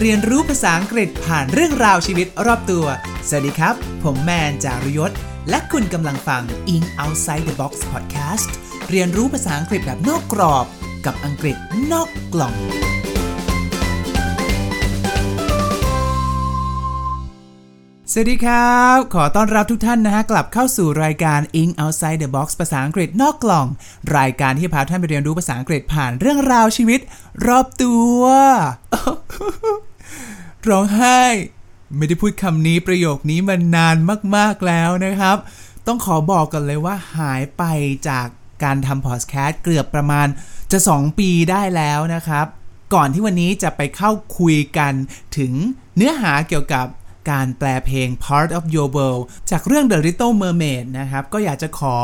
เรียนรู้ภาษาอังกฤษผ่านเรื่องราวชีวิตรอบตัว สวัสดีครับ ผมแมนจารุยศ และคุณกำลังฟัง In Outside the Box Podcast เรียนรู้ภาษาอังกฤษแบบนอกกรอบ กับอังกฤษนอกกล่อง สวัสดีครับ ขอต้อนรับทุกท่านนะฮะ กลับเข้าสู่รายการ In Outside the Box ภาษาอังกฤษนอกกล่อง รายการที่พาท่านไปเรียนรู้ภาษาอังกฤษผ่านเรื่องราวชีวิต รอบตัว ร้องไห้ ไม่ได้พูดคำนี้ประโยคนี้มานานมากๆแล้วนะครับ ต้องขอบอกกันเลยว่าหายไปจากการทำพอดแคสต์เกือบประมาณจะ 2 ปีได้แล้วนะครับ ก่อนที่วันนี้จะไปเข้าคุยกันถึงเนื้อหาเกี่ยวกับ การแปลเพลง Part of Your World จากเรื่อง The Little Mermaid นะครับ ก็อยากจะขอ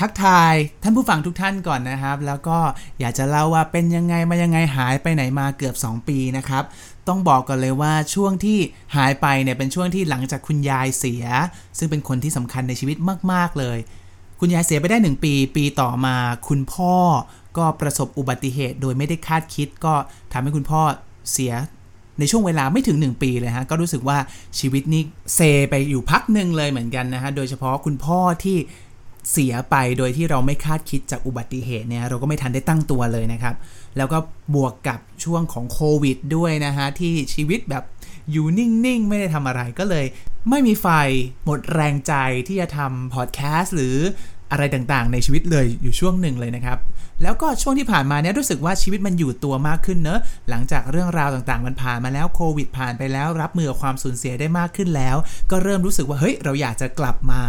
ทักทายท่านผู้ฟังทุกท่านก่อนนะครับ แล้วก็อยากจะเล่าว่าเป็นยังไงมายังไงหายไปไหนมาเกือบ 2 ปีนะครับต้องบอกก่อนเลยว่าช่วงที่หายไปเนี่ยเป็นช่วงที่หลังจากคุณยายเสีย ซึ่งเป็นคนที่สำคัญในชีวิตมาก ๆ เลย คุณยายเสียไปได้ 1 ปี ปีต่อมาคุณพ่อก็ประสบอุบัติเหตุโดยไม่ได้คาดคิด ก็ทำให้คุณพ่อเสีย ในช่วงเวลาไม่ถึง 1 ปีเลยฮะก็รู้สึกว่าชีวิตนี้เซไปอยู่พักหนึ่งเลยเหมือนกันนะฮะโดยเฉพาะคุณพ่อที่เสียไปโดยที่เราไม่คาดคิดจากอุบัติเหตุเนี่ยเราก็ไม่ทันได้ตั้งตัวเลยนะครับ แล้วก็บวกกับช่วงของโควิดด้วยนะฮะที่ชีวิตแบบอยู่นิ่ง ๆ ไม่ได้ทำอะไรก็เลย ไม่มีไฟหมดแรงใจที่จะทำพอดแคสต์หรือ อะไรต่างๆ ในชีวิตเลยอยู่ช่วงหนึ่งเลยนะครับ แล้วก็ช่วงที่ผ่านมาเนี่ยรู้สึกว่าชีวิตมันอยู่ตัวมากขึ้นเนอะหลังจากเรื่องราวต่างๆ มันผ่านมาแล้วโควิดผ่านไปแล้ว รับมือกับความสูญเสียได้มากขึ้นแล้ว ก็เริ่มรู้สึกว่าเฮ้ยเราอยากจะกลับมา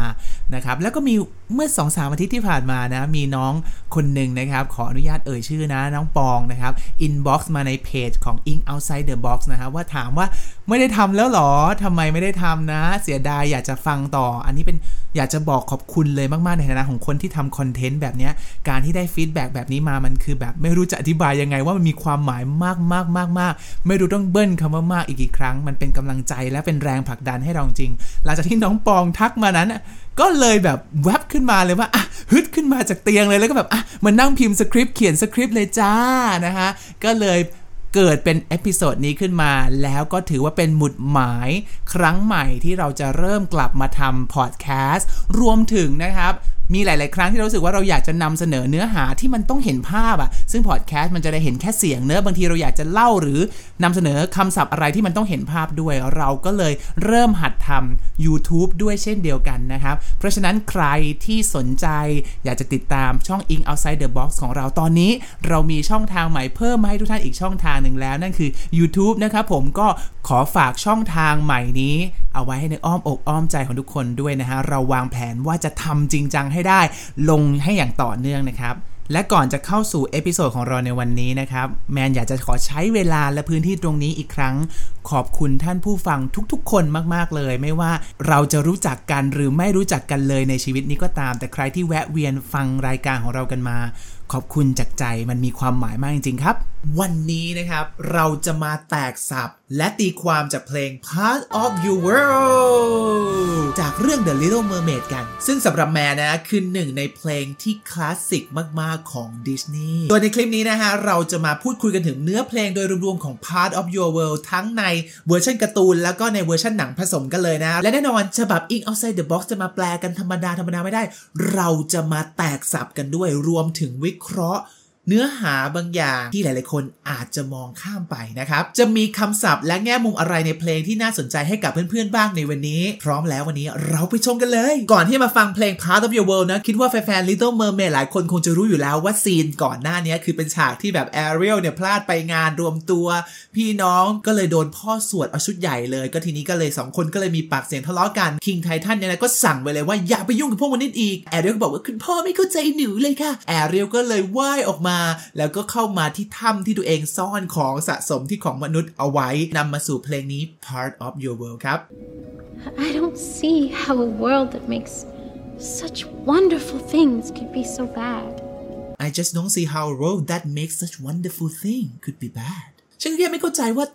นะครับแล้วก็มี เมื่อ2อสาอาทิตย์ที่ผ่านมานะ มีน้องคนหนึ่งนะครับ ขออนุญาตเอ่ยชื่อนะ น้องปองนะครับ inbox มาในเพจของ Eng Outside the Box นะครับว่าถามว่าไม่ได้ทำแล้วหรอทำไมไม่ได้ทำนะ เสียดายอยากจะฟังต่อ อันนี้เป็นอยากจะบอกขอบคุณเลยมากๆในฐานะของคนที่ทำ content แบบนี้การที่ได้ feedback แบบนี้มามันคือแบบไม่รู้จะอธิบายยังไงว่ามันมีความหมายมากมากมากมากไม่รู้ต้องเบิ้ลคำว่ามากอีกกี่ครั้ง มันเป็นกำลังใจและเป็นแรงผลักดันให้เราจริง หลังจากที่น้องปองทักมานั้นก็เลยแบบแวบขึ้นมาเลยว่าอะฮึดขึ้นมาจากเตียงเลยแล้วก็แบบอะมานั่งพิมพ์สคริปต์เขียนสคริปต์เลยจ้านะฮะก็เลยเกิดเป็น episode นี้ขึ้นมา แล้วก็ถือว่าเป็นหมุดหมายครั้งใหม่ที่เราจะเริ่มกลับมาทำพอดแคสต์รวมถึงนะครับมีหลาย ๆ ครั้งที่เรารู้สึกว่าเราอยากจะนำเสนอเนื้อหาที่มันต้องเห็นภาพอะซึ่งพอดแคสต์มันจะได้เห็นแค่เสียงเนื้อบางทีเราอยากจะเล่าหรือนำเสนอคำศัพท์อะไรที่มันต้องเห็นภาพด้วย เราก็เลยเริ่มหัดทำ YouTube ด้วยเช่นเดียวกันนะครับ เพราะฉะนั้นใครที่สนใจอยากจะติดตามช่อง Ink Outside the Box ของเราตอนนี้ เรามีช่องทางใหม่เพิ่มมาให้ทุกท่านอีกช่องทางหนึ่งแล้ว นั่นคือ YouTube นะครับผมก็ขอฝากช่องทางใหม่นี้ เอาไว้ให้ในอ้อมอกอ้อมใจของทุกคนด้วยนะฮะเราวางแผนว่าจะทำจริงจังให้ได้ ลงให้อย่างต่อเนื่องนะครับและก่อนจะเข้าสู่ episode ของเราในวันนี้นะครับ แมนอยากจะขอใช้เวลาและพื้นที่ตรงนี้อีกครั้ง ขอบคุณท่านผู้ฟังทุกๆ คนมากๆเลย ไม่ว่าเราจะรู้จักกันหรือไม่รู้จักกันเลยในชีวิตนี้ก็ตาม แต่ใครที่แวะเวียนฟังรายการของเรากันมา ขอบคุณจากใจมันมีความหมายมากจริงๆครับ วันนี้นะครับ เราจะมาแตกศัพท์และตีความจากเพลง Part of Your World จากเรื่อง The Little Mermaid กัน ซึ่งสำหรับแมนนะคือหนึ่งในเพลงที่คลาสสิกมาก ๆ ของดิสนีย์โดยในคลิปนี้นะฮะ เราจะมาพูดคุยกันถึงเนื้อเพลงโดยรวมๆของ Part of Your World ทั้งในเวอร์ชันการ์ตูน แล้วก็ในเวอร์ชันหนังผสมกันเลยนะ และแน่นอนฉบับ Eng Outside the Box จะมาแปลกันธรรมดาธรรมดาไม่ได้ เราจะมาแตกสับกันด้วยรวมถึงวิเคราะห์ เนื้อหาบางอย่างที่หลาย ๆ คนอาจจะมองข้ามไปนะครับ จะมีคำศัพท์และแง่มุมอะไรในเพลงที่น่าสนใจให้กับเพื่อน ๆ บ้างในวันนี้ พร้อมแล้ววันนี้เราไปชมกันเลย ก่อนที่มาฟังเพลง Part of Your World นะ คิดว่าแฟน ๆ Little Mermaid หลายคนคงจะรู้อยู่แล้วว่าซีนก่อนหน้านี้คือเป็นฉากที่แบบ Ariel เนี่ยพลาดไปงานรวมตัว พี่น้องก็เลยโดนพ่อสวดเอาชุดใหญ่เลย ก็ทีนี้ก็เลย 2 คนก็เลยมีปากเสียงทะเลาะกัน King Titan เนี่ยนะก็สั่งไปเลยว่าอย่าไปยุ่งกับพวกมันนิดอีก Ariel ก็บอกว่าคุณพ่อไม่เข้าใจหนูเลยค่ะ Ariel ก็เลยว่ายออกมาแล้วก็เข้ามาที่ถ้ำที่ตัวเองซ่อนของสะสมที่ของมนุษย์เอาไว้นำมาสู่เพลงนี้ Part of Your World ครับ I don't see how a world that makes such wonderful things could be so bad. I just don't see how a world that makes such wonderful thing could be bad ฉันแค่ไม่เข้าใจว่า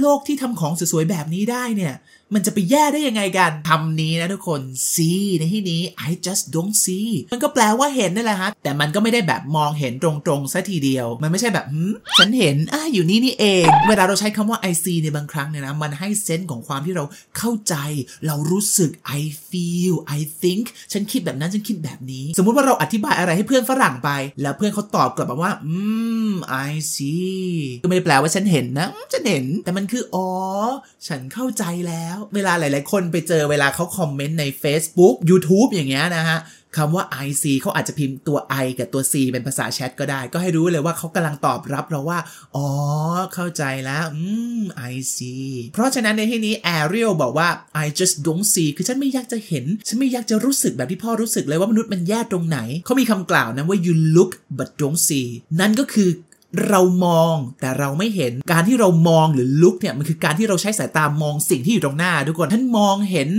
โลกที่ทำของสวยๆแบบนี้ได้เนี่ย มันจะไปแย่ได้ยังไงกันคำนี้นะทุกคน see ในที่นี้ I just don't see มันก็แปลว่าเห็นนั่นแหละฮะ แต่มันก็ไม่ได้แบบมองเห็นตรงๆซะทีเดียว มันไม่ใช่แบบฉันเห็นอะอยู่นี่นี่เอง เวลาเราใช้คำว่า I see ในบางครั้งเนี่ยนะ มันให้เซนส์ของความที่เราเข้าใจ เรารู้สึก I feel I think ฉันคิดแบบนั้นฉันคิดแบบนี้ สมมุติว่าเราอธิบายอะไรให้เพื่อนฝรั่งไป แล้วเพื่อนเขาตอบกลับมาว่า อืม I see ก็ไม่ได้แปลว่าฉันเห็นนะฉันเห็น แต่มันคืออ๋อฉันเข้าใจแล้วเวลาหลาย ๆ คนไปเจอเวลาเขาคอมเมนต์ใน Facebook YouTube อย่างเงี้ยนะฮะคำว่า I see เขาอาจจะพิมพ์ตัว I กับตัว C เป็นภาษาแชทก็ได้ ก็ให้รู้เลยว่าเขากำลังตอบรับเราว่า อ๋อ เข้าใจแล้ว อืม I see เพราะฉะนั้นในที่นี้ Ariel บอกว่า I just don't see คือฉันไม่อยากจะเห็น ฉันไม่อยากจะรู้สึกแบบที่พ่อรู้สึกเลยว่ามนุษย์มันแย่ตรงไหน เขามีคำกล่าวนะว่า you look but don't see นั่นก็คือ เรามองแต่เราไม่เห็นการที่เรามองหรือลุกเนี่ยมันคือการที่เราใช้สายตามองสิ่งที่อยู่ตรงหน้าทุกคนท่านมองเห็น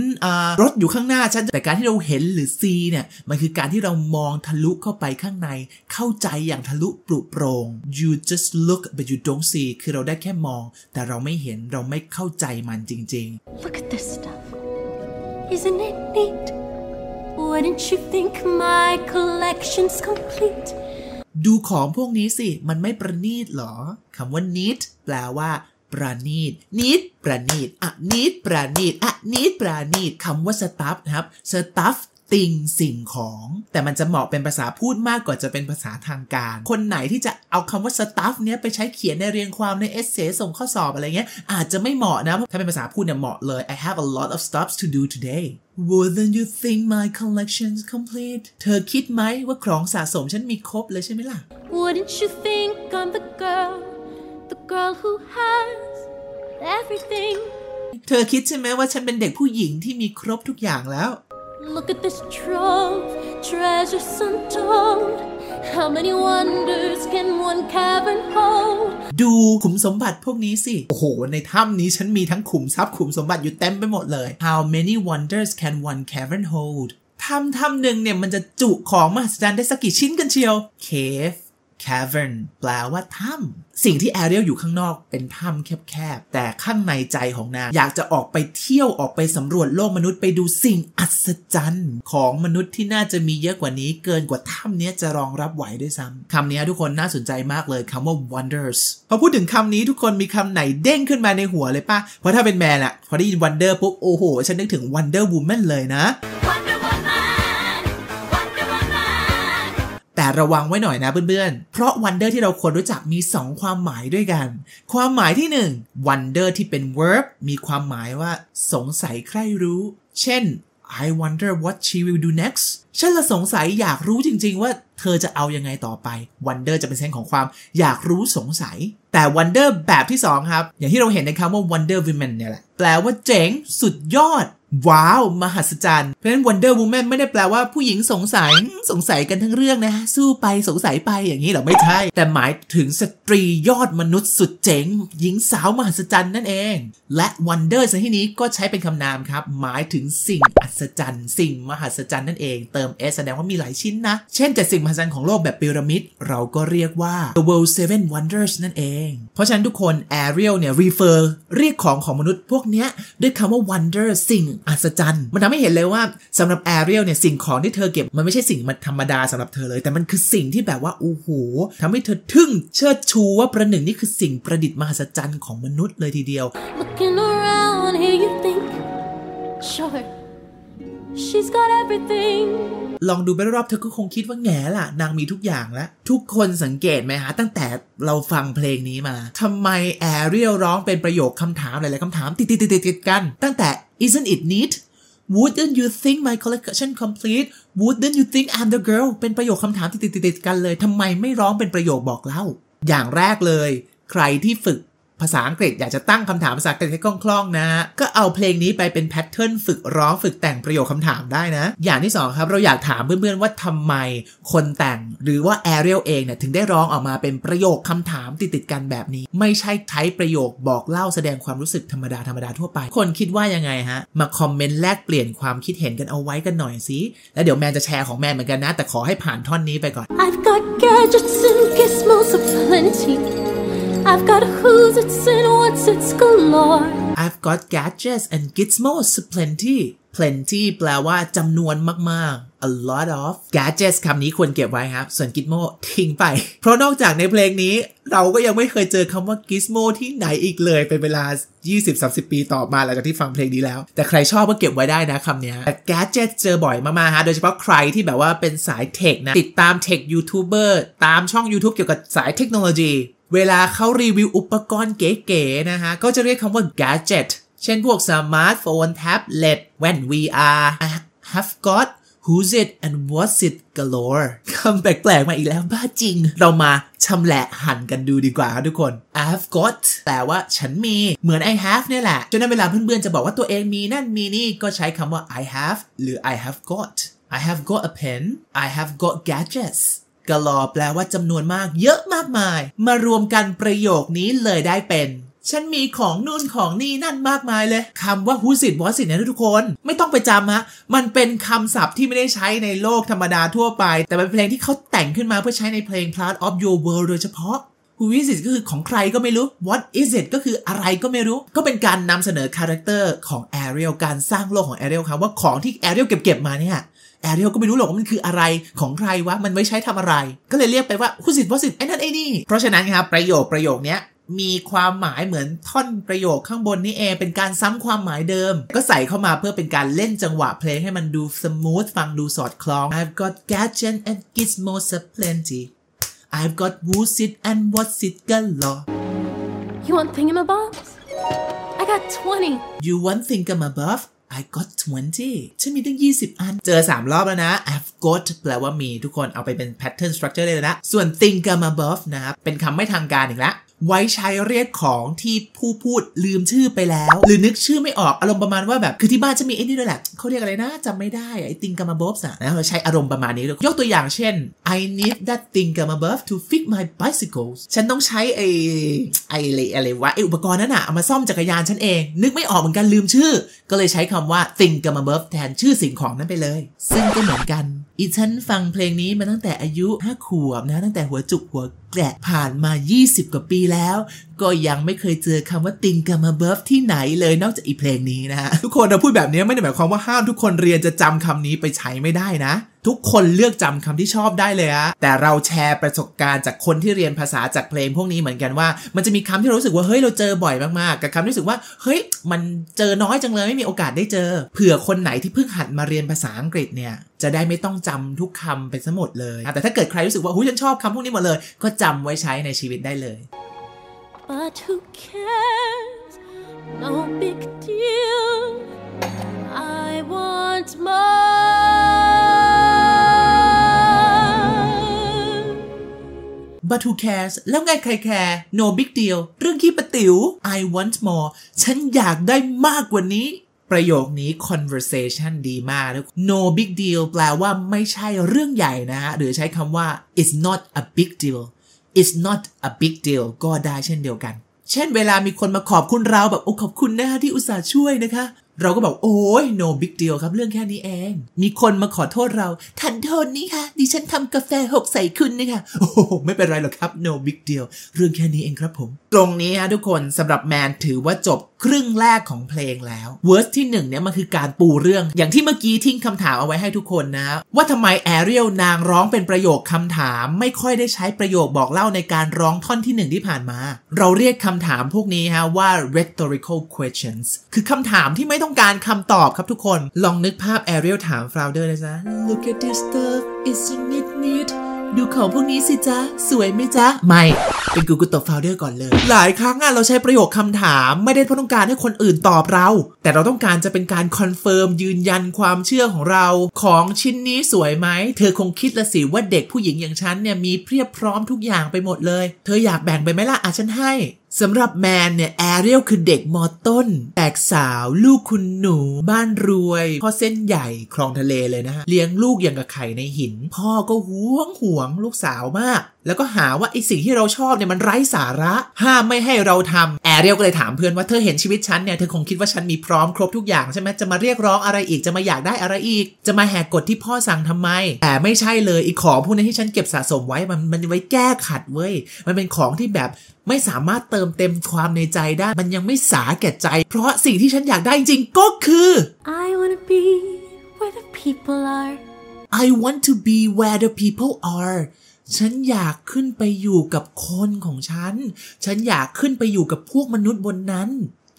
รถอยู่ข้างหน้าฉันแต่การที่เราเห็นหรือซีเนี่ยมันคือการที่เรามองทะลุเข้าไปข้างใน เข้าใจอย่างทะลุปลุโปรง you just look but you don't see คือเราได้แค่มอง แต่เราไม่เห็นเราไม่เข้าใจมันจริง Look at this stuff. Isn't it neat? Wouldn't you think my collection's complete? ดูของพวกนี้สิ มันไม่ประณีตเหรอคำว่า neat แปลว่าประณีตนิดประณีตอะนิดประณีตอะนิดประณีตคำว่า stuff นะครับ stuff ติงสิ่งของ แต่มันจะเหมาะเป็นภาษาพูดมากกว่าจะเป็นภาษาทางการ คนไหนที่จะเอาคำว่า stuff เนี้ยไปใช้เขียนในเรียงความในเอเซส่งข้อสอบอะไรเงี้ยอาจจะไม่เหมาะนะ ถ้าเป็นภาษาพูดเนี่ยเหมาะเลย I have a lot of stuff to do today Wouldn't you think my collection's complete เธอคิดไหมว่าของสะสมฉันมีครบเลยใช่ไหมล่ะ Wouldn't you think I'm the girl, the girl who has everything? เธอคิดใช่ไหมว่าฉันเป็นเด็กผู้หญิงที่มีครบทุกอย่างแล้ว Look at this trove, treasures untold. How many wonders can one cavern hold? ดูขุมสมบัติพวกนี้สิ โอ้โห ในถ้ำนี้ฉันมีทั้งขุมทรัพย์ขุมสมบัติอยู่เต็มไปหมดเลย How many wonders can one cavern hold ถ้ำถ้ำหนึ่งเนี่ยมันจะจุของมหัศจรรย์ได้สักกี่ชิ้นกันเชียว Cave cavern แปลว่าถ้ำสิ่งที่แอเรียลอยู่ข้างนอกเป็นถ้ำแคบๆ แต่ข้างในใจของนางอยากจะออกไปเที่ยวออกไปสำรวจโลกมนุษย์ไปดูสิ่งอัศจรรย์ ของมนุษย์ที่น่าจะมีเยอะกว่านี้เกินกว่าถ้ำนี้จะรองรับไหวด้วยซ้ำคำนี้ทุกคนน่าสนใจมากเลยคำว่า wonders พอพูดถึงคำนี้ทุกคนมีคำไหนเด้งขึ้นมาในหัวเลยปะเพราะถ้าเป็นแมนอะพอได้ยิน wonder ปุ๊บโอ้โห ฉันนึกถึง wonder woman เลยนะ Wonder แต่ระวังไว้หน่อยนะเพื่อนๆ เพราะ wonder ที่เราควรรู้จักมี 2 ความหมายด้วยกัน ความหมายที่1 wonder ที่เป็น verb มีความหมายว่าสงสัยใครรู้ เช่น I wonder what she will do next ฉันละสงสัยอยากรู้จริงๆว่าเธอจะเอายังไงต่อไป wonder จะเป็นเส้นของความอยากรู้สงสัย แต่ wonder แบบที่ 2 ครับ อย่างที่เราเห็นในคำว่า wonder woman เนี่ยแหละ แปลว่าเจ๋ง สุดยอด ว้าว มหัศจรรย์เพราะฉะนั้น Wonder Woman ไม่ได้แปลว่าผู้หญิงสงสัยสงสัยกันทั้งเรื่องนะ สู้ไปสงสัยไปอย่างนี้เหรอไม่ใช่ แต่หมายถึงสตรียอดมนุษย์สุดเจ๋ง หญิงสาวมหัศจรรย์นั่นเอง และ Wonder ในที่นี้ก็ใช้เป็นคำนามครับ หมายถึงสิ่งอัศจรรย์ สิ่งมหัศจรรย์นั่นเอง เติม S แสดงว่ามีหลายชิ้นนะ เช่นแต่สิ่งมหัศจรรย์ของโลกแบบพีระมิดเราก็เรียกว่า the world seven wonders นั่นเอง เพราะฉะนั้นทุกคน Ariel เนี่ย refer เรียกของของมนุษย์พวกเนี้ยด้วยคำว่า wonder สิ่งอัศจรรย์ มันทำให้เห็นเลยว่าสำหรับ Ariel เนี่ยสิ่งของที่เธอเก็บมันไม่ใช่สิ่งมันธรรมดาสำหรับเธอเลย แต่มันคือสิ่งที่แบบว่าโอ้โหทำให้เธอทึ่งเชิดชูว่าประหนึ่งนี่คือสิ่งประดิษฐ์มหัศจรรย์ของมนุษย์เลยทีเดียว Looking around here, you think, sure, she's got everything. ลองดูไปรอบๆเธอก็คงคิดว่าแหงล่ะ นางมีทุกอย่างแล้ว ทุกคนสังเกตไหมฮะ ตั้งแต่เราฟังเพลงนี้มาทำไมแอเรียลร้องเป็นประโยคคำถามหลายๆคำถามติดๆๆๆกัน ตั้งแต่ isn't it neat Wouldn't you think my collection's complete Wouldn't you think I'm the girl เป็นประโยคคำถามติดๆๆกันเลยทำไมไม่ร้องเป็นประโยคบอกเล่า อย่างแรกเลย ใครที่ฝึก ภาษาอังกฤษอยากจะตั้งคำถามภาษาอังกฤษให้คล่องๆนะ ก็เอาเพลงนี้ไปเป็น pattern ฝึกร้องฝึกแต่งประโยคคำถามได้นะ อย่างที่สองครับเราอยากถามเพื่อนๆว่าทำไมคนแต่งหรือว่าแอเรียลเองเนี่ยถึงได้ร้องออกมาเป็นประโยคคำถามติดๆกันแบบนี้ ไม่ใช่ใช้ประโยคบอกเล่าแสดงความรู้สึกธรรมดาธรรมดาทั่วไป คนคิดว่ายังไงฮะมาคอมเมนต์แลกเปลี่ยนความคิดเห็นกันเอาไว้กันหน่อยสิแล้วเดี๋ยวแมนจะแชร์ของแมนเหมือนกันนะ แต่ขอให้ผ่านท่อนนี้ไปก่อน I've got gadgets and gizmos aplenty. I've got whozits and whatzits galore. I've got gadgets and gizmos aplenty plenty แปลว่าจำนวนมาก ๆ a lot of gadgets คำนี้ควรเก็บไว้ครับ ส่วน gizmo ทิ้งไป เพราะนอกจากในเพลงนี้ เราก็ยังไม่เคยเจอคำว่า gizmo ที่ไหนอีกเลย เป็นเวลา 20-30 ปีต่อมาหลังจากที่ฟังเพลงนี้แล้ว แต่ใครชอบก็เก็บไว้ได้นะคำนี้แต่ gadget เจอบ่อยมากๆฮะ โดยเฉพาะใครที่แบบว่าเป็นสายเทคนะ ติดตามเทคยูทูบเบอร์ตามช่อง YouTube เกี่ยวกับสายเทคโนโลยี เวลาเขารีวิวอุปกรณ์เก๋ๆนะฮะ ก็จะเรียกคำว่า gadget เช่นพวกสมาร์ทโฟน แท็บเล็ตแว่น VR I have got who's it and what's it galore คำแปลกๆมาอีกแล้วบ้าจริง เรามาชำแหละหั่นกันดูดีกว่าครับทุกคน I've got แปลว่าฉันมี เหมือน I have เนี่ยแหละฉะนั้นเวลาเพื่อนๆจะบอกว่าตัวเองมีนั่นมีนี่ ก็ใช้คำว่า I have หรือ I have got I have got a pen I have got gadgets กลอแปลว่าจำนวนมากเยอะมากมาย มารวมกันประโยคนี้เลยได้เป็นฉันมีของนู่นของนี่นั่นมากมายเลยคำว่า whozit whatzit เนี่ยทุกคนไม่ต้องไปจำฮะมันเป็นคำศัพท์ที่ไม่ได้ใช้ในโลกธรรมดาทั่วไป แต่เป็นเพลงที่เขาแต่งขึ้นมาเพื่อใช้ในเพลง Part of Your World โดยเฉพาะ Whozit ก็คือของใครก็ไม่รู้ Whatzit ก็คืออะไรก็ไม่รู้ ก็เป็นการนำเสนอคาแรคเตอร์ของ Ariel การสร้างโลกของ Ariel ครับว่าของที่ Ariel เก็บๆมาเนี่ย แอเรียลก็ไม่รู้หรอกว่ามันคืออะไรของใครวะมันไว้ใช้ทำอะไร ก็เลยเรียกไปว่าคุณสิทธิ์วสิทธิ์ไอ้นั่นไอ้นี่เพราะฉะนั้นครับประโยคประโยคเนี้ยมีความหมายเหมือนท่อนประโยคข้างบนนี่เองเป็นการซ้ำความหมายเดิม ก็ใส่เข้ามาเพื่อเป็นการเล่นจังหวะเพลงให้มันดูสมูทฟังดูสอดคล้อง I've got gadgets and gizmos aplenty I've got who's it and what's it galore You want thingamabobs? I got 20. You want think I'm above I got 20 ฉันมีตั้ง 20 อัน เจอ 3 รอบแล้วนะ I've got แปลว่ามีทุกคนเอาไปเป็น pattern structure ได้เลยนะ ส่วน think I'm above นะครับ เป็นคำไม่ทางการอีกแล้ว ไว้ใช้เรียกของที่ผู้พูดลืมชื่อไปแล้ว หรือนึกชื่อไม่ออกอารมณ์ประมาณว่าแบบคือที่บ้านจะมีไอ้นี่ด้วยแหละเขาเรียกอะไรนะจำไม่ได้ไอ้ think I'm above อะนะเราใช้อารมณ์ประมาณนี้เลยยกตัวอย่างเช่น I need that think I'm above to fix my bicycles ฉันต้องใช้ไอ้ไอ้อะไรอะไรวะไอ้อุปกรณ์นั้นอะเอามาซ่อมจักรยานฉันเอง นึกไม่ออกเหมือนกันลืมชื่อ ก็เลยใช้คำว่า think I'm above แทนชื่อสิ่งของนั้นไปเลย ซึ่งก็เหมือนกัน อีฉันฟังเพลงนี้มาตั้งแต่อายุ5ขวบนะตั้งแต่หัวจุกหัวแกะผ่านมา 20 กว่าปีแล้ว ก็ยังไม่เคยเจอคำว่า think I'm above ที่ไหนเลยนอกจากอีเพลงนี้นะฮะทุกคนเราพูดแบบนี้ไม่ได้หมายความว่าห้ามทุกคนเรียนจะจำคำนี้ไปใช้ไม่ได้นะ ทุกคนเลือกจำคำที่ชอบได้เลยอะแต่เราแชร์ประสบการณ์จากคนที่เรียนภาษาจากเพลงพวกนี้เหมือนกันว่า มันจะมีคำที่เรารู้สึกว่าเฮ้ยเราเจอบ่อยมากๆกับคำที่รู้สึกว่าเฮ้ยมันเจอน้อยจังเลยไม่มีโอกาสได้เจอ เผื่อคนไหนที่เพิ่งหัดมาเรียนภาษาอังกฤษเนี่ยจะได้ไม่ต้องจำทุกคำไปซะหมดเลย แต่ถ้าเกิดใครรู้สึกว่าหุ้ฉันชอบคำพวกนี้หมดเลย ก็จำไว้ใช้ในชีวิตได้เลย But who cares? No big deal. I want more. but who cares แล้วไงใครแคร์ no big deal เรื่องขี้ประติว๋ว I want more ฉันอยากได้มากกว่านี้ประโยคนี้ conversation ดีมากนะ no big deal แปลว่าไม่ใช่เรื่องใหญ่นะฮะ หรือใช้คำว่า it's not a big deal it's not a big deal ก็ได้เช่นเดียวกัน เช่นเวลามีคนมาขอบคุณเราแบบโอ้ขอบคุณนะคะที่อุตส่าห์ช่วยนะคะ เราก็บอกโอ้ย no big deal ครับเรื่องแค่นี้เอง มีคนมาขอโทษเราทานโทษทีค่ะ ดิฉันทำกาแฟหกใส่คุณนะคะโอ้โหไม่เป็นไรหรอกครับ no big deal เรื่องแค่นี้เองครับผม ตรงนี้ฮะทุกคนสำหรับแมนถือว่าจบครึ่งแรกของเพลงแล้ว verse ที่หนึ่งเนี่ยมันคือการปูเรื่อง อย่างที่เมื่อกี้ทิ้งคำถามเอาไว้ให้ทุกคนนะ ว่าทำไมแอเรียลนางร้องเป็นประโยคคำถาม ไม่ค่อยได้ใช้ประโยคบอกเล่าในการร้องท่อนที่หนึ่งที่ผ่านมา เราเรียกคำถามพวกนี้ฮะว่า rhetorical questions คือคำถามที่ไม่ต้องการคำตอบครับทุกคน ลองนึกภาพแอเรียลถามฟลาวเดอร์เลยนะ Look at this stuff isn't it neat ดูของพวกนี้สิจ๊ะ สวยไหมจ๊ะ ไม่ เป็นกูกูตบฟลาวเดอร์ก่อนเลย หลายครั้งอะเราใช้ประโยคคำถามไม่ได้เพราะต้องการให้คนอื่นตอบเรา แต่เราต้องการจะเป็นการคอนเฟิร์มยืนยันความเชื่อของเรา ของชิ้นนี้สวยไหม เธอคงคิดละสิว่าเด็กผู้หญิงอย่างฉันเนี่ยมีเพียบพร้อมทุกอย่างไปหมดเลย เธออยากแบ่งไปไหมล่ะอะฉันให้ สำหรับแมนเนี่ยแอเรียลคือเด็กม.ต้น แตกสาวลูกคุณหนู บ้านรวยพ่อเส้นใหญ่คลองทะเลเลยนะฮะเลี้ยงลูกอย่างกับไข่ในหิน พ่อก็หวงห่วงลูกสาวมาก แล้วก็หาว่าไอสิ่งที่เราชอบเนี่ยมันไร้สาระ ห้ามไม่ให้เราทำแอเรียลก็เลยถามเพื่อนว่าเธอเห็นชีวิตฉันเนี่ยเธอคงคิดว่าฉันมีพร้อมครบทุกอย่างใช่ไหมจะมาเรียกร้องอะไรอีกจะมาอยากได้อะไรอีก จะมาแหกกฎที่พ่อสั่งทำไม แต่ไม่ใช่เลยอีกของพวกนี้ที่ฉันเก็บสะสมไว้มันมันไว้แก้ขัดเว้ยมันเป็นของที่แบบ ไม่สามารถเติมเต็มความในใจได้ มันยังไม่สาแก่ใจ เพราะสิ่งที่ฉันอยากได้จริงๆก็คือ I wanna be where the people are. I want to be where the people are ฉันอยากขึ้นไปอยู่กับคนของฉัน ฉันอยากขึ้นไปอยู่กับพวกมนุษย์บนนั้น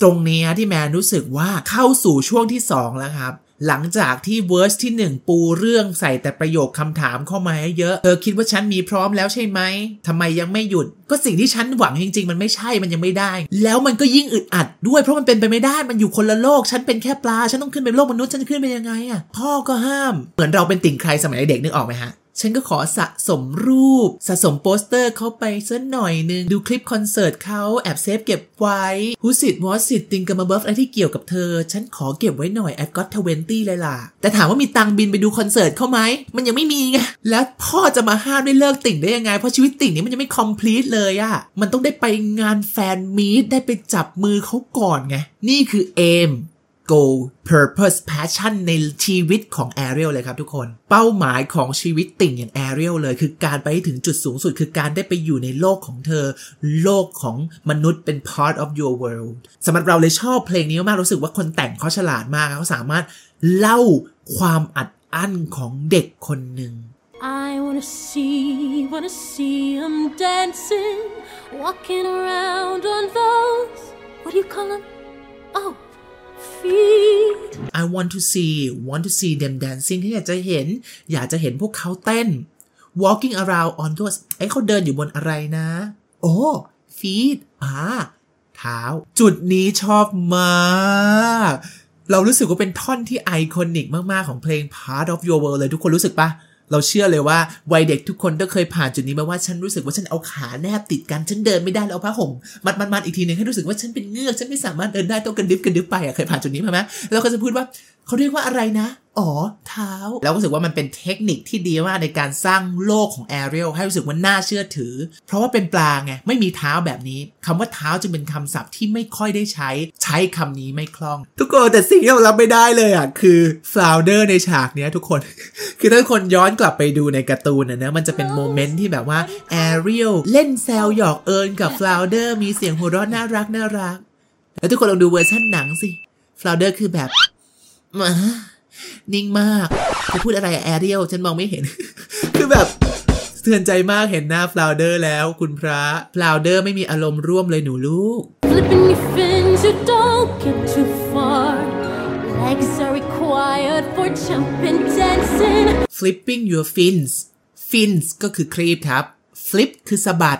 ตรงเนี้ยที่แมนรู้สึกว่าเข้าสู่ช่วงที่2แล้วครับ หลังจากที่เวอร์สที่ 1 ปูเรื่องใส่แต่ประโยคคำถามเข้ามาเยอะ เธอคิดว่าฉันมีพร้อมแล้วใช่ไหมทำไมยังไม่หยุด ก็สิ่งที่ฉันหวังจริง ๆ มันไม่ใช่มันยังไม่ได้ แล้วมันก็ยิ่งอึดอัดด้วยเพราะมันเป็นไปไม่ได้มันอยู่คนละโลก ฉันเป็นแค่ปลา ฉันต้องขึ้นไปโลกมนุษย์ฉันจะขึ้นไปยังไงอะพ่อก็ห้าม เหมือนเราเป็นติ่งใครสมัยเด็กนึกออกไหมฮะ ฉันก็ขอสะสมรูป สะสมโปสเตอร์เขาไปสักหน่อยหนึ่งดูคลิปคอนเสิร์ตเขาแอบเซฟเก็บไว้ whozit whatzit thingamabob อะไรที่เกี่ยวกับเธอ ฉันขอเก็บไว้หน่อย I've got twenty เลยล่ะ แต่ถามว่ามีตังบินไปดูคอนเสิร์ตเขาไหม มันยังไม่มีไง แล้วพ่อจะมาห้ามให้เลิกติ่งได้ยังไง เพราะชีวิตติ่งนี้มันยังไม่ complete เลยอะมันต้องได้ไปงานแฟนมีตได้ไปจับมือเขาก่อนไงนี่คือเอม goal purpose passion ในชีวิตของ Ariel เลยครับทุกคน เป้าหมายของชีวิตติ่งอย่าง Ariel เลย คือการไปถึงจุดสูงสุด คือการได้ไปอยู่ในโลกของเธอ โลกของมนุษย์เป็น part of your world สำหรับเราเลยชอบเพลงนี้มากรู้สึกว่าคนแต่งเขาฉลาดมากเขาสามารถเล่าความอัดอั้นของเด็กคนหนึ่ง I wanna see, wanna see him dancing, walking around on those. What do you call them? Oh, feet. I want to see want to see them dancing ที่อยากจะเห็น อยากจะเห็นพวกเขาเต้น walking around on those ไอ้เขาเดินอยู่บนอะไรนะ โอ้ feet อ่าเท้า จุดนี้ชอบมากเรารู้สึกว่าเป็นท่อนที่ไอคอนิกมาก ๆ ของเพลง Part of Your World เลยทุกคนรู้สึกปะ เราเชื่อเลยว่าวัยเด็กทุกคนก็เคยผ่านจุดนี้มาว่าฉันรู้สึกว่าฉันเอาขาแนบติดกันฉันเดินไม่ได้แล้วเอาผ้าห่มมัดมัดมัดอีกทีหนึงให้รู้สึกว่าฉันเป็นเงือกฉันไม่สามารถเดินได้ต้องกระดึบกระดึบไปอะเคยผ่านจุดนี้มาไหมแล้วก็จะพูดว่าเขาเรียกว่าอะไรนะ อ๋อ เท้า แล้วก็รู้สึกว่ามันเป็นเทคนิคที่ดีมากในการสร้างโลกของแอเรียลให้รู้สึกว่าน่าเชื่อถือ เพราะว่าเป็นปลาไง ไม่มีเท้าแบบนี้คำว่าเท้าจึงเป็นคำศัพท์ที่ไม่ค่อยได้ใช้ ใช้คำนี้ไม่คล่อง ทุกคนแต่สิ่งที่เรารับไม่ได้เลยอะ คือฟลาวเดอร์ในฉากเนี้ยทุกคน คือถ้าคนย้อนกลับไปดูในการ์ตูนนะนะมันจะเป็นโมเมนต์ที่แบบว่าแอเรียลเล่นแซวหยอกเอินกับฟลาวเดอร์มีเสียงหัวเราะน่ารักน่ารัก แล้วทุกคนลองดูเวอร์ชันหนังสิฟลาวเดอร์คือแบบ มานิ่งมากจะพูดอะไรแอเรียลฉันมองไม่เห็น คือแบบเตือนใจมากเห็นหน้าฟลาวเดอร์แล้วคุณพระฟลาวเดอร์ไม่มีอารมณ์ร่วมเลยหนูลูก Flipping your fins, you don't get too far. Legs are required for jumping, dancing. flipping your fins fins ก็คือครีบครับ flip คือสะบัด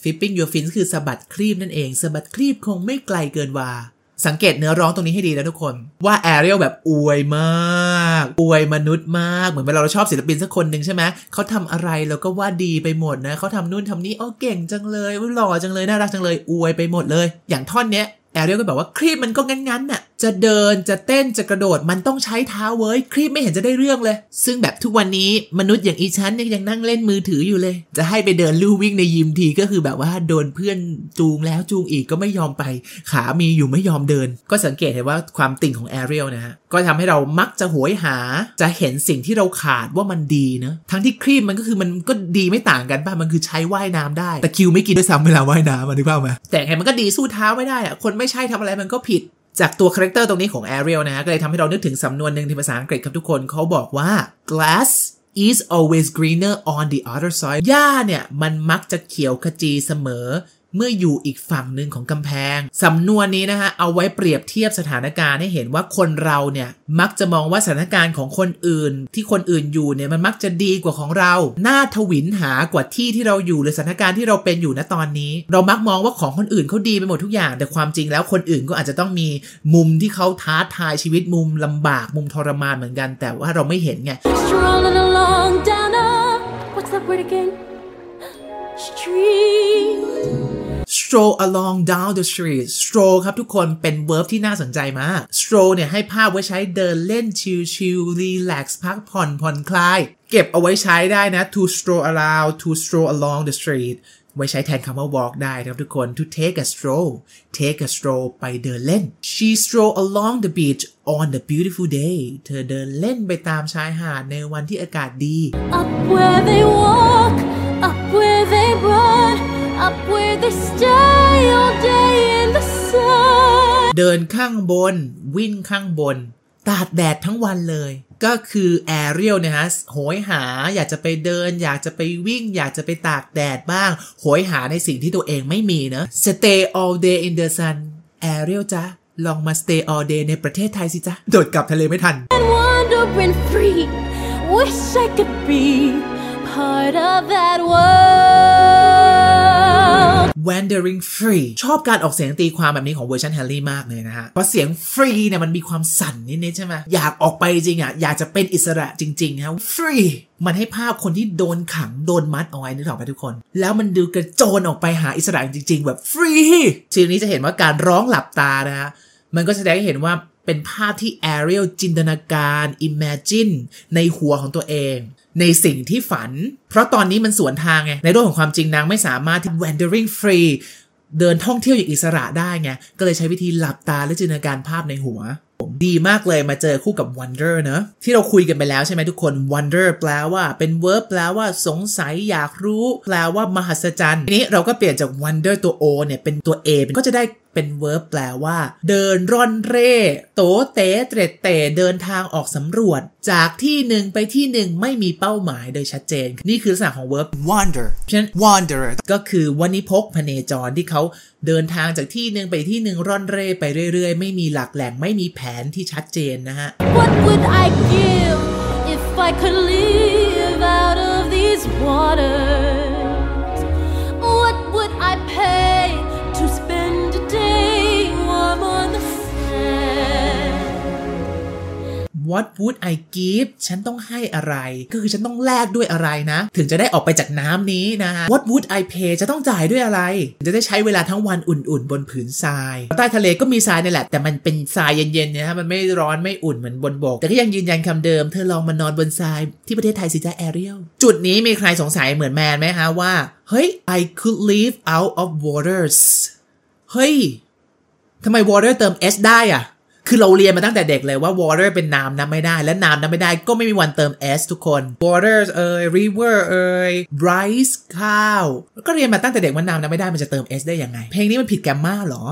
flipping your fins คือสะบัดครีบนั่นเองสะบัดครีบคงไม่ไกลเกินว่า สังเกตเนื้อร้องตรงนี้ให้ดีนะทุกคน ว่าแอเรียลแบบอวยมาก อวยมนุษย์มาก เหมือนเวลาเราชอบศิลปินสักคนหนึ่งใช่ไหมเขาทำอะไรเราก็ว่าดีไปหมดนะเขาทำนู่นทำนี่โอ้เก่งจังเลยหล่อจังเลยน่ารักจังเลยอวยไปหมดเลย อย่างท่อนเนี้ยแอเรียลก็แบบว่าครีปมันก็งั้นๆน่ะ จะเดินจะเต้นจะกระโดดมันต้องใช้เท้าเว้ยครีบไม่เห็นจะได้เรื่องเลย ซึ่งแบบทุกวันนี้มนุษย์อย่างอีฉันเนี่ยยังนั่งเล่นมือถืออยู่เลย จะให้ไปเดินลู่วิ่งในยิมทีก็คือแบบว่าโดนเพื่อนจูงแล้วจูงอีกก็ไม่ยอมไป ขามีอยู่ไม่ยอมเดิน ก็สังเกตเห็นว่าความติ่งของแอเรียลนะฮะก็ทำให้เรามักจะโหยหาจะเห็นสิ่งที่เราขาดว่ามันดีเนะทั้งที่ครีบมันก็คือมันก็ดีไม่ต่างกันป่ะมันคือใช้ว่ายน้ำได้ตะคริวไม่กินด้วยซ้ำเวลาว่ายน้ำมันนึกภาพไหมแต่ไงมันก็ดีสู้เท้าไม่ได้อะคนไม่ใช่ทำอะไรมันก็ผิด จากตัวคาแรคเตอร์ตรงนี้ของ Ariel นะฮะก็เลยทำให้เรานึกถึงสำนวนหนึ่งที่ภาษาอังกฤษครับทุกคนเขาบอกว่า grass is always greener on the other side หญ้าเนี่ย มันมักจะเขียวขจีเสมอ เมื่ออยู่อีกฝั่งหนึ่งของกำแพง สำนวนนี้นะฮะเอาไว้เปรียบเทียบสถานการณ์ให้เห็นว่าคนเราเนี่ยมักจะมองว่าสถานการณ์ของคนอื่น ที่คนอื่นอยู่เนี่ยมันมักจะดีกว่าของเรา หน่าทวินหากว่าที่ที่เราอยู่หรือสถานการณ์ที่เราเป็นอยู่ณตอนนี้ เรามักมองว่าของคนอื่นเขาดีไปหมดทุกอย่าง แต่ความจริงแล้วคนอื่นก็อาจจะต้องมีมุมที่เขาท้าทายชีวิตมุมลำบากมุมทรมานเหมือนกัน แต่ว่าเราไม่เห็นไง What's that word again? Street. Stroll along down the street stroll ครับทุกคนเป็น verb ที่น่าสนใจมาก stroll เนี่ยให้ภาพไว้ใช้เดินเล่นชิลๆ relax พักผ่อนผ่อนคลาย เก็บเอาไว้ใช้ได้นะ to stroll around to stroll along the street ไว้ใช้แทนคำว่า walk ได้นะครับทุกคน to take a stroll take a stroll ไปเดินเล่น she stroll along the beach on the beautiful day เธอเดินเล่นไปตามชายหาดในวันที่อากาศดี Up where they walk, they stay all day in the sun. เดินข้างบน วิ่งข้างบน ตากแดดทั้งวันเลย ก็คือแอเรียลนะฮะโหยหาอยากจะไปเดิน อยากจะไปวิ่ง อยากจะไปตากแดดบ้าง โหยหาในสิ่งที่ตัวเองไม่มีเนะ stay all day in the sun แอเรียลจ้ะลองมา stay all day ในประเทศไทยสิจ๊ะโดดกลับทะเลไม่ทัน And wandering free, wish I could be part of that world. Wandering free ชอบการออกเสียงตีความแบบนี้ของเวอร์ชันแฮลลี่มากเลยนะฮะ เพราะเสียง free เนี่ยมันมีความสั่นนิดๆใช่ไหมอยากออกไปจริงอะ อยากจะเป็นอิสระจริงๆนะ free มันให้ภาพคนที่โดนขังโดนมัดเอาไว้นึกออกไหมทุกคน แล้วมันดูกระโจนออกไปหาอิสระจริงๆ แบบ free ทีนี้จะเห็นว่าการร้องหลับตานะฮะมันก็แสดงให้เห็นว่า เป็นภาพที่ Ariel จินตนาการ imagine ในหัวของตัวเอง ในสิ่งที่ฝัน เพราะตอนนี้มันสวนทางไง ในโลกของความจริงนางไม่สามารถที่ wandering free เดินท่องเที่ยวอย่างอิสระได้ไง ก็เลยใช้วิธีหลับตาและจินตนาการภาพในหัวผมดีมากเลยมาเจอคู่กับ wonder เนะที่เราคุยกันไปแล้วใช่ไหมทุกคน wonder แปลว่าเป็น verb แปลว่าสงสัยอยากรู้ แปลว่ามหัศจรรย์ทีนี้เราก็เปลี่ยนจาก wonder ตัว o เนี่ยเป็นตัว a ก็จะได้เป็น verb แปลว่า เดินร่อนเร่ โตเตเตรดเตเดินทางออกสำรวจ จากที่หนึ่งไปที่หนึ่งไม่มีเป้าหมายโดยชัดเจน นี่คือลักษณะของ verb wander ฉะนั้น wander ก็คือวันนี้พกพเนจรที่เขาเดินทางจากที่หนึ่งไปที่หนึ่งร่อนเร่ไปเรื่อยๆ ไม่มีหลักแหล่งไม่มีแผนที่ชัดเจนนะฮะ What would I give if I could live out of these waters? What would I give ฉันต้องให้อะไร ก็คือฉันต้องแลกด้วยอะไรนะ ถึงจะได้ออกไปจากน้ำนี้นะฮะ What would I pay จะต้องจ่ายด้วยอะไร จะได้ใช้เวลาทั้งวันอุ่นๆ บนผืนทราย ใต้ทะเลก็มีทรายนี่แหละ แต่มันเป็นทรายเย็นๆนะฮะมันไม่ร้อนไม่อุ่นเหมือนบนบก แต่ก็ยังยืนยันคำเดิม เธอลองมานอนบนทรายที่ประเทศไทยสิจ้าแอเรียลจุดนี้มีใครสงสัยเหมือนแมนไหมฮะว่าเฮ้ย I could live out of waters เฮ้ยทำไม water เติม s ได้อะ คือเราเรียนมาตั้งแต่เด็กเลยว่า water เป็นน้ำนับไม่ได้ และน้ำนับไม่ได้ก็ไม่มีวันเติม s ทุกคน water เอ่ย river เอ่ย rice ข้าว ก็เรียนมาตั้งแต่เด็กว่าน้ำนับไม่ได้มันจะเติม s ได้ยังไง เพลงนี้มันผิดแกรมมาเหรอ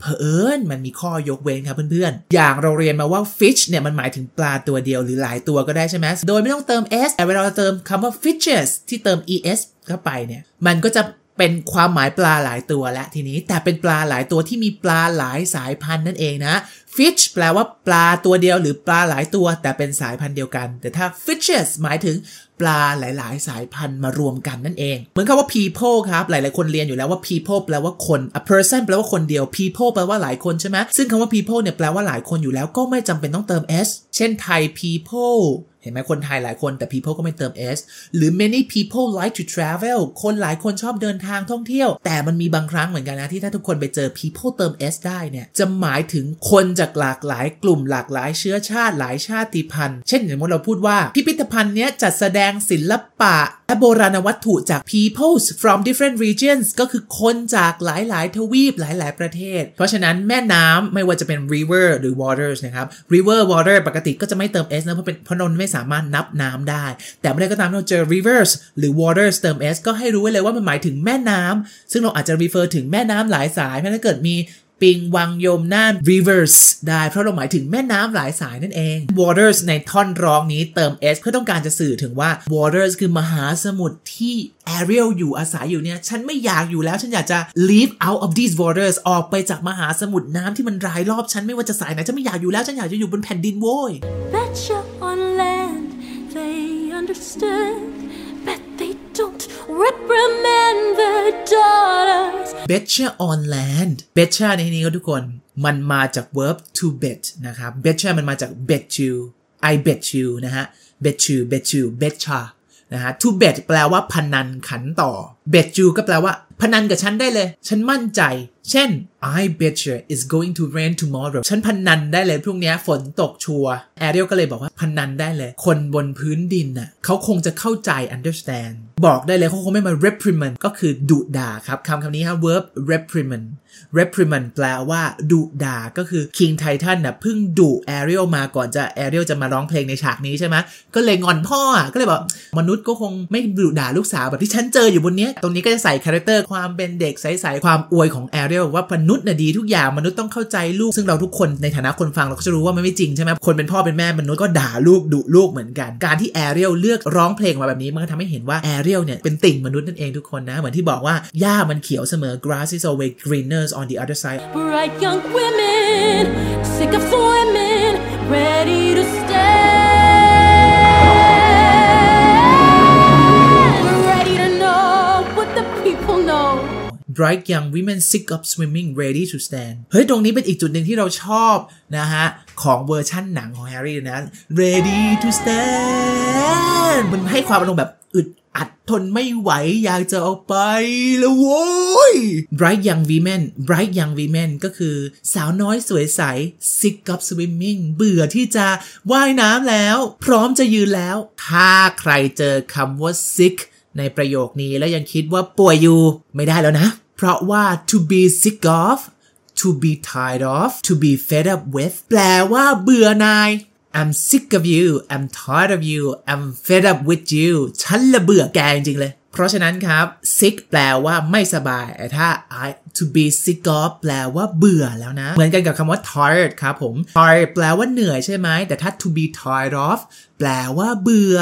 เผอิญมันมีข้อยกเว้นครับเพื่อนๆ อย่างเราเรียนมาว่า fish เนี่ยมันหมายถึงปลาตัวเดียวหรือหลายตัวก็ได้ใช่ไหมโดยไม่ต้องเติม s แต่เวลาเราเติมคำว่า fishes ที่เติม es เข้าไปเนี่ย มันก็จะ เป็นความหมายปลาหลายตัวและทีนี้ แต่เป็นปลาหลายตัวที่มีปลาหลายสายพันธุ์นั่นเองนะ fish แปลว่าปลาตัวเดียวหรือปลาหลายตัว แต่เป็นสายพันธุ์เดียวกัน แต่ถ้า fishes หมายถึงปลาหลาย ๆ สายพันธุ์มารวมกันนั่นเอง เหมือนคำว่า people ครับ หลาย ๆ คนเรียนอยู่แล้วว่า people แปลว่าคน a person แปลว่าคนเดียว people แปลว่าหลายคนใช่ไหมซึ่งคำว่า people เนี่ยแปลว่าหลายคนอยู่แล้วก็ไม่จำเป็นต้องเติม s เช่นไทย people เห็นไหมคนไทยหลายคนแต่ people ก็ไม่เติม s หรือ many people like to travel คนหลายคนชอบเดินทางท่องเที่ยว แต่มันมีบางครั้งเหมือนกันนะ ที่ถ้าทุกคนไปเจอ people เติม s ได้เนี่ย จะหมายถึงคนจากหลากหลายกลุ่มหลากหลายเชื้อชาติหลายชาติพันธุ์ เช่นสมมติเราพูดว่า พิพิธภัณฑ์เนี้ยจัดแสดงศิลปะและ โบราณวัตถุจาก peoples from different regions ก็คือคนจากหลาย ๆ ทวีปหลาย ๆ ประเทศ เพราะฉะนั้นแม่น้ำไม่ว่าจะเป็น river หรือ waters นะครับ river water ปกติก็จะไม่เติม s นะเพราะเป็นเพราะนนไม่สามารถนับน้ำได้ แต่เมื่อใดก็ตามที่เราเจอ rivers หรือ waters เติม s ก็ให้รู้ไว้เลยว่ามันหมายถึงแม่น้ำซึ่งเราอาจจะ refer ถึงแม่น้ำหลายสายเพราะถ้าเกิดมี ปิง วังยมน่าน rivers ได้เพราะเราหมายถึงแม่น้ำหลายสายนั่นเอง waters ในท่อนร้องนี้เติม s เพื่อต้องการจะสื่อถึงว่า waters คือมหาสมุทรที่ Ariel อยู่อาศัยอยู่เนี่ย ฉันไม่อยากอยู่แล้ว ฉันอยากจะ leave out of these waters ออกไปจากมหาสมุทรน้ำที่มันรายรอบฉันไม่ว่าจะสายไหนฉันไม่อยากอยู่แล้ว ฉันอยากจะอยู่บนแผ่นดินโว้ย Betcha on land they understood. Reprimand the daughters. betcha on land betcha ในที่นี้ก็ทุกคนมันมาจาก verb to bet นะครับ betcha มันมาจาก bet you I bet you นะฮะ bet you bet you betcha นะฮะ to bet แปลว่าพนันขันต่อ bet you ก็แปลว่า พนันกับฉันได้เลย ฉันมั่นใจ เช่น I bet you it's going to rain tomorrow ฉันพนันได้เลยพรุ่งนี้ฝนตกชัวร์แอเรียลก็เลยบอกว่าพนันได้เลย คนบนพื้นดินน่ะเขาคงจะเข้าใจ understand บอกได้เลยเขาคงไม่มา reprimand ก็คือดุด่าครับคำคำนี้ครับ verb reprimand reprimand แปลว่าดุด่าก็คือ King Triton น่ะเพิ่งดุแอเรียลมาก่อนจะแอเรียลจะมาร้องเพลงในฉากนี้ใช่ไหมก็เลยงอนพ่อก็เลยบอกมนุษย์ก็คงไม่ดุด่าลูกสาวแบบที่ฉันเจออยู่บนนี้ตรงนี้ก็จะใส่คาแรคเตอร์ความเป็นเด็กใสๆความอวยของแอเรียลว่ามนุษย์น่ะดีทุกอย่างมนุษย์ต้องเข้าใจลูกซึ่งเราทุกคนในฐานะคนฟังเราก็จะรู้ว่ามันไม่จริงใช่ไหมคนเป็นพ่อเป็นแม่มนุษย์ก็ด่าลูกดุลูกเหมือนกันการที่แอเรียลเลือกร้องเพลงมาแบบนี้มันก็ทำให้เห็นว่าแอเรียลเนี่ยเป็นติ่งมนุษย์นั่นเองทุกคนนะเหมือนที่บอกว่าหญ้ามันเขียวเสมอ grass is always greener on the other side Bright young women, sick of swimming, ready to stand. Ready to know what the people know. bright young women sick of swimming ready to stand เฮ้ย ตรงนี้เป็นอีกจุดหนึ่งที่เราชอบนะฮะ ของเวอร์ชั่นหนังของแฮร์รี่นะ ready to stand มันให้ความอารมณ์แบบอึด อัดทนไม่ไหวอยากจะเอาไปแล้วโว้ย bright young women bright young women ก็คือสาวน้อยสวยใส sick of swimming เบื่อที่จะว่ายน้ำแล้ว พร้อมจะยืนแล้ว ถ้าใครเจอคำว่า sick ในประโยคนี้แล้วยังคิดว่าป่วยอยู่ไม่ได้แล้วนะ เพราะว่า to be sick of to be tired of to be fed up with แปลว่าเบื่อนาย I'm sick of you I'm tired of you I'm fed up with you ฉันละเบื่อแกจริงๆเลย เพราะฉะนั้นครับ sick แปลว่าไม่สบายแต่ถ้า I to be sick of แปลว่าเบื่อแล้วนะ เหมือนกันกับคำว่า tired ครับผม tired แปลว่าเหนื่อยใช่ไหม แต่ถ้า to be tired of แปลว่าเบื่อ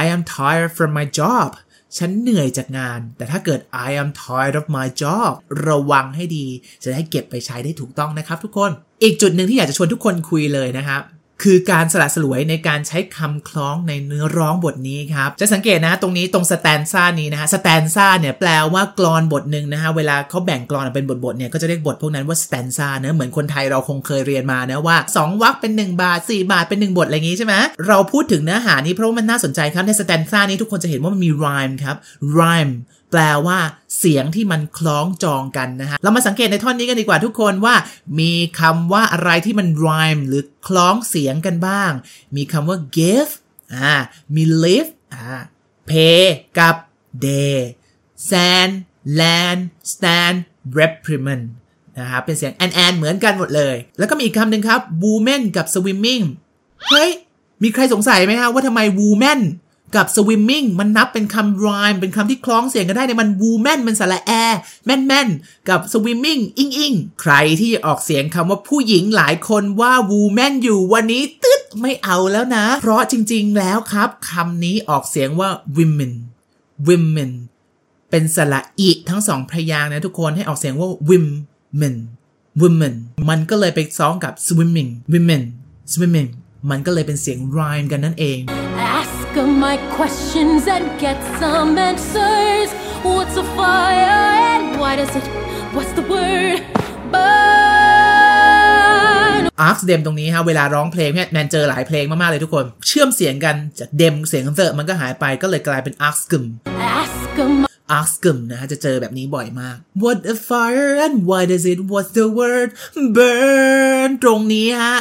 I am tired from my job ฉันเหนื่อยจากงาน แต่ถ้าเกิด I am tired of my job ระวังให้ดี จะได้เก็บไปใช้ได้ถูกต้องนะครับทุกคน อีกจุดหนึ่งที่อยากจะชวนทุกคนคุยเลยนะครับ คือการสละสลวยในการใช้คำคล้องในเนื้อร้องบทนี้ครับ จะสังเกตนะตรงนี้ตรง stanza นี้นะฮะ stanza เนี่ยแปลว่ากลอนบทหนึ่งนะฮะเวลาเขาแบ่งกลอนออกเป็นบทบทๆเนี่ยก็จะเรียกบทพวกนั้นว่า stanza เนะเหมือนคนไทยเราคงเคยเรียนมานะว่า 2วรรคเป็น 1 บาท 4 บาทเป็น 1 บทอะไรอย่างงี้ใช่ไหมเราพูดถึงเนื้อหานี้เพราะว่ามันน่าสนใจครับใน stanza นี้ทุกคนจะเห็นว่ามันมี rhyme ครับ rhyme แปลว่าเสียงที่มันคล้องจองกันนะฮะ เรามาสังเกตในท่อนนี้กันดีกว่าทุกคนว่า มีคำว่าอะไรที่มัน rhyme หรือคล้องเสียงกันบ้าง มีคำว่า give อ่า มี live อ่า pay กับ day sand land stand reprimand นะครับเป็นเสียง and and เหมือนกันหมดเลย แล้วก็มีอีกคำหนึ่งครับ woman กับ swimming เฮ้ย มีใครสงสัยไหมฮะว่าทำไม woman กับ swimming มันนับเป็นคำ rhyme เป็นคำที่คล้องเสียงกันได้ในยมัน woman มันสระแอแมนแมนกับ swimming อิงอิงใครที่ออกเสียงคำว่าผู้หญิงหลายคนว่า woman อยู่วันนี้ตึ๊ดไม่เอาแล้วนะ เพราะจริงๆแล้วครับคำนี้ออกเสียงว่า women women เป็นสระอีทั้งสองพยางนะทุกคนให้ออกเสียงว่า women women มันก็เลยไปซ้องกับ swimming women swimming มันก็เลยเป็นเสียง rhyme กันนั่นเอง Ask 'em my questions and get some answers. What's a fire and why does it? What's the word? Burn. ask them ตรงนี้ฮะเวลาร้องเพลงเนี่ยแนนเจอหลายเพลงมาก ๆ เลยทุกคน เชื่อมเสียงกันจาก dem เสียง the มันก็หายไปก็เลยกลายเป็น ask them Ask 'em ask them นะฮะจะเจอแบบนี้บ่อยมาก what a fire and why does it what's the word burn ตรงนี้ฮะ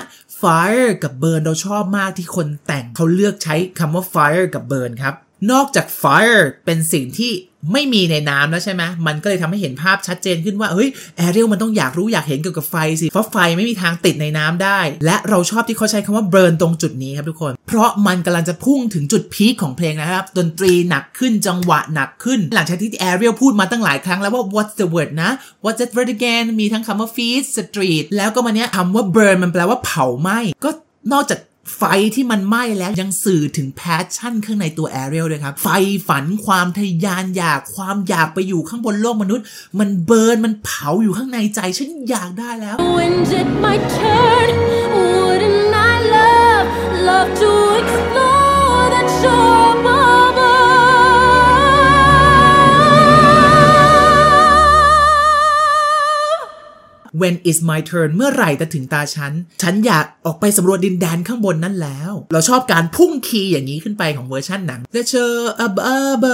fire กับ burn เราชอบมากที่คนแต่งเขาเลือกใช้คำว่า fire กับ burn ครับ นอกจาก fire เป็นสิ่งที่ไม่มีในน้ำแล้วใช่ไหมมันก็เลยทำให้เห็นภาพชัดเจนขึ้นว่า เฮ้ย แอเรียลมันต้องอยากรู้อยากเห็นเกี่ยวกับไฟสิ เพราะไฟไม่มีทางติดในน้ำได้ และเราชอบที่เขาใช้คำว่า burn ตรงจุดนี้ครับทุกคน เพราะมันกำลังจะพุ่งถึงจุดพีคของเพลงนะครับ ดนตรีหนักขึ้น จังหวะหนักขึ้น หลังจากที่แอเรียลพูดมาตั้งหลายครั้งแล้วว่า what's the word นะ what's that word again มีทั้งคำว่า feet street แล้วก็มาเนี้ยคำว่า burn มันแปลว่าเผาไหม้ ก็นอกจาก ไฟที่มันไหม้แล้วยังสื่อถึง passion ข้างในตัวแอเรียลด้วยครับ ไฟฝันความทะยานอยากความอยากไปอยู่ข้างบนโลกมนุษย์ มัน burn มันเผาอยู่ข้างในใจ ฉันอยากได้แล้ว When's it my turn? Wouldn't I love, love to explore that shore When is my turn เมื่อไหร่จะถึงตาฉัน ฉันอยากออกไปสำรวจดินแดนข้างบนนั้นแล้ว เราชอบการพุ่งคีย์อย่างนี้ขึ้นไปของเวอร์ชั่นหนัง The show above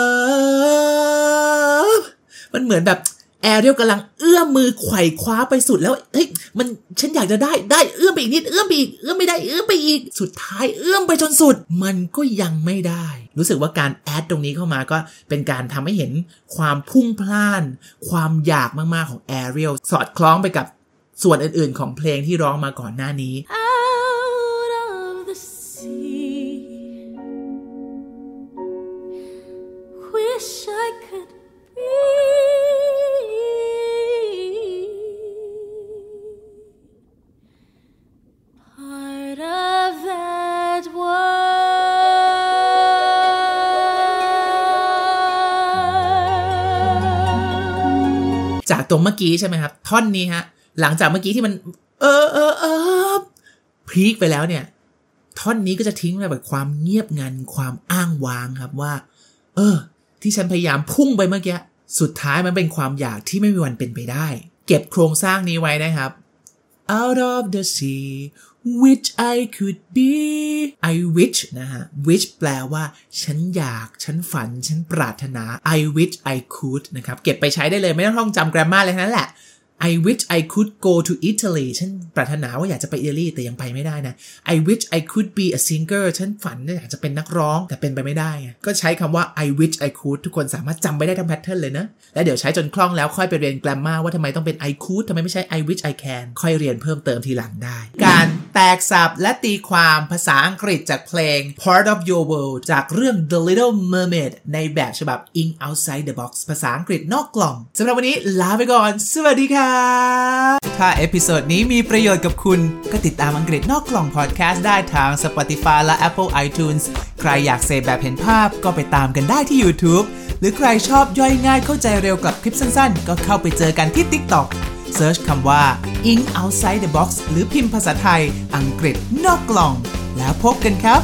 มันเหมือนแบบ แอเรียลกำลังเอื้อมมือไขว่คว้าไปสุดแล้วเฮ้ยมันฉันอยากจะได้ได้เอื้อมไปอีกนิดเอื้อมไปอีกเอื้อมไม่ได้เอื้อมไปอีกสุดท้ายเอื้อมไปจนสุด มันก็ยังไม่ได้ รู้สึกว่าการแอดตรงนี้เข้ามาก็เป็นการทำให้เห็นความพุ่งพล่าน ความอยากมากๆของแอเรียลสอดคล้องไปกับส่วนอื่นๆ ของเพลงที่ร้องมาก่อนหน้านี้ ตรงเมื่อกี้ใช่ไหมครับ ท่อนนี้ฮะ หลังจากเมื่อกี้ที่มัน เออเออเออพีคไปแล้วเนี่ย ท่อนนี้ก็จะทิ้งไปแบบความเงียบงันความอ้างว้างครับว่า เออ ที่ฉันพยายามพุ่งไปเมื่อกี้สุดท้ายมันเป็นความอยากที่ไม่มีวันเป็นไปได้ เก็บโครงสร้างนี้ไว้นะครับ out of the sea which I could be I wish นะฮะ wish แปลว่า ฉันอยาก ฉันฝัน ฉันปรารถนา I wish I could นะครับ เก็บไปใช้ได้เลยไม่ต้องท่องจำ grammar เลยนั้นแหละ I wish I could go to Italy ฉันปรารถนาว่าอยากจะไปอิตาลีแต่ยังไปไม่ได้นะ I wish I could be a singer ฉันฝันอยากจะเป็นนักร้องแต่เป็นไปไม่ได้ ก็ใช้คำว่า I wish I could ทุกคนสามารถจำไปได้ทั้งแพทเทิร์นเลยนะ แล้วเดี๋ยวใช้จนคล่องแล้วค่อยไปเรียน grammar ว่าทำไมต้องเป็น I could ทำไมไม่ใช่ I wish I can ค่อยเรียนเพิ่มเติมทีหลังได้ การ แตกสับและตีความภาษาอังกฤษจากเพลง Part of Your World จากเรื่อง The Little Mermaid ในแบบฉบับ In Outside the Box ภาษาอังกฤษนอกกล่องสำหรับวันนี้ลาไปก่อน สวัสดีครับถ้า episode นี้มีประโยชน์กับคุณ ก็ติดตามอังกฤษนอกกล่องพอดแคสต์ได้ทาง Spotify และ Apple iTunes ใครอยากเสพแบบเห็นภาพก็ไปตามกันได้ที่ YouTube หรือใครชอบย่อยง่ายเข้าใจเร็วกับคลิปสั้นๆ ก็เข้าไปเจอกันที่ TikTok search คำว่า English Outside the Box หรือพิมพ์ภาษาไทย อังกฤษนอกกล่อง แล้วพบกันครับ